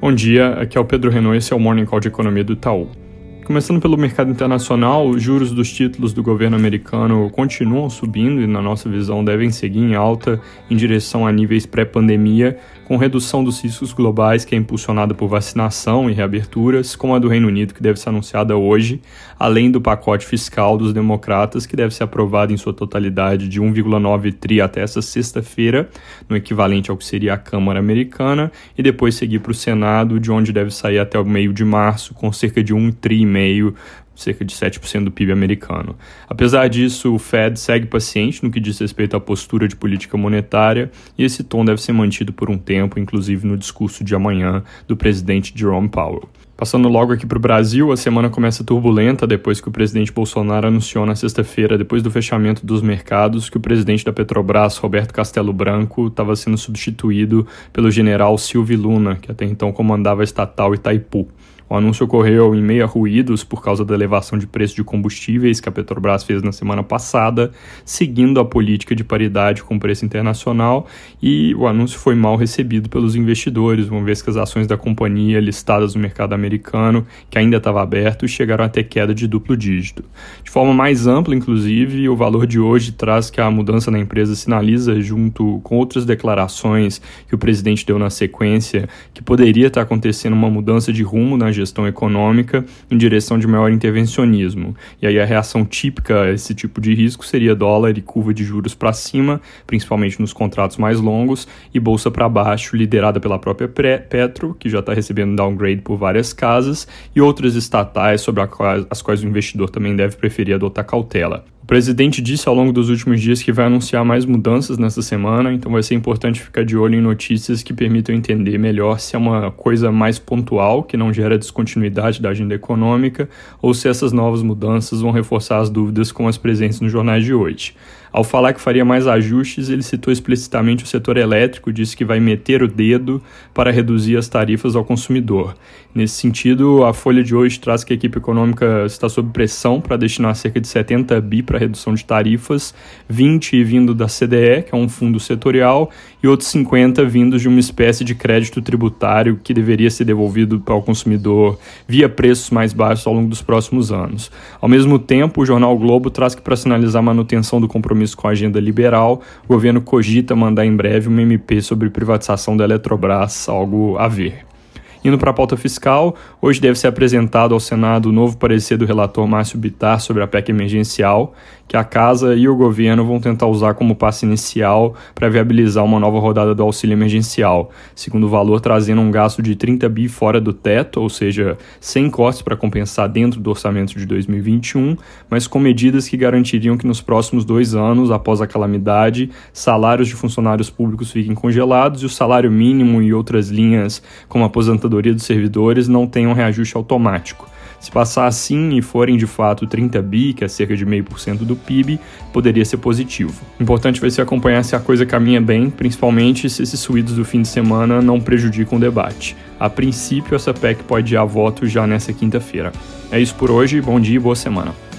Bom dia, aqui é o Pedro Renault esse é o Morning Call de Economia do Itaú. Começando pelo mercado internacional, os juros dos títulos do governo americano continuam subindo e, na nossa visão, devem seguir em alta em direção a níveis pré-pandemia, com redução dos riscos globais que é impulsionada por vacinação e reaberturas, como a do Reino Unido, que deve ser anunciada hoje, além do pacote fiscal dos democratas, que deve ser aprovado em sua totalidade de 1,9 tri até essa sexta-feira, no equivalente ao que seria a Câmara Americana, e depois seguir para o Senado, de onde deve sair até o meio de março, com cerca de 1 tri e meio cerca de 7% do PIB americano. Apesar disso, o Fed segue paciente no que diz respeito à postura de política monetária e esse tom deve ser mantido por um tempo, inclusive no discurso de amanhã do presidente Jerome Powell. Passando logo aqui para o Brasil, a semana começa turbulenta depois que o presidente Bolsonaro anunciou na sexta-feira, depois do fechamento dos mercados, que o presidente da Petrobras, Roberto Castelo Branco, estava sendo substituído pelo general Silvio Luna, que até então comandava a estatal Itaipu. O anúncio ocorreu em meio a ruídos por causa da elevação de preço de combustíveis que a Petrobras fez na semana passada, seguindo a política de paridade com o preço internacional, e o anúncio foi mal recebido pelos investidores, uma vez que as ações da companhia listadas no mercado americano, que ainda estava aberto, chegaram a ter queda de duplo dígito. De forma mais ampla, inclusive, o valor de hoje traz que a mudança na empresa sinaliza, junto com outras declarações que o presidente deu na sequência, que poderia estar acontecendo uma mudança de rumo na gestão econômica em direção de maior intervencionismo. E aí a reação típica a esse tipo de risco seria dólar e curva de juros para cima, principalmente nos contratos mais longos, e bolsa para baixo, liderada pela própria Petro, que já está recebendo downgrade por várias casas, e outras estatais sobre as quais o investidor também deve preferir adotar cautela presidente disse ao longo dos últimos dias que vai anunciar mais mudanças nessa semana, então vai ser importante ficar de olho em notícias que permitam entender melhor se é uma coisa mais pontual, que não gera descontinuidade da agenda econômica, ou se essas novas mudanças vão reforçar as dúvidas com as presentes nos jornais de hoje. Ao falar que faria mais ajustes, ele citou explicitamente o setor elétrico, disse que vai meter o dedo para reduzir as tarifas ao consumidor. Nesse sentido, a folha de hoje traz que a equipe econômica está sob pressão para destinar cerca de 70 bi para redução de tarifas, 20 vindo da CDE, que é um fundo setorial, e outros 50 vindos de uma espécie de crédito tributário que deveria ser devolvido ao consumidor via preços mais baixos ao longo dos próximos anos. Ao mesmo tempo, o jornal Globo traz que para sinalizar a manutenção do compromisso com a agenda liberal, o governo cogita mandar em breve uma MP sobre privatização da Eletrobras, algo a ver. Indo para a pauta fiscal, hoje deve ser apresentado ao Senado o novo parecer do relator Márcio Bittar sobre a PEC emergencial, que a Casa e o governo vão tentar usar como passo inicial para viabilizar uma nova rodada do auxílio emergencial, segundo o valor trazendo um gasto de 30 bi fora do teto, ou seja, sem cortes para compensar dentro do orçamento de 2021, mas com medidas que garantiriam que nos próximos dois anos, após a calamidade, salários de funcionários públicos fiquem congelados e o salário mínimo e outras linhas, como aposentadoria aposentadoria dos servidores não tenham reajuste automático. Se passar assim e forem de fato 30 bi, que é cerca de meio por cento do PIB, poderia ser positivo. Importante vai ser acompanhar se a coisa caminha bem, principalmente se esses suídos do fim de semana não prejudicam o debate. A princípio, essa PEC pode ir a voto já nessa quinta-feira. É isso por hoje, bom dia e boa semana.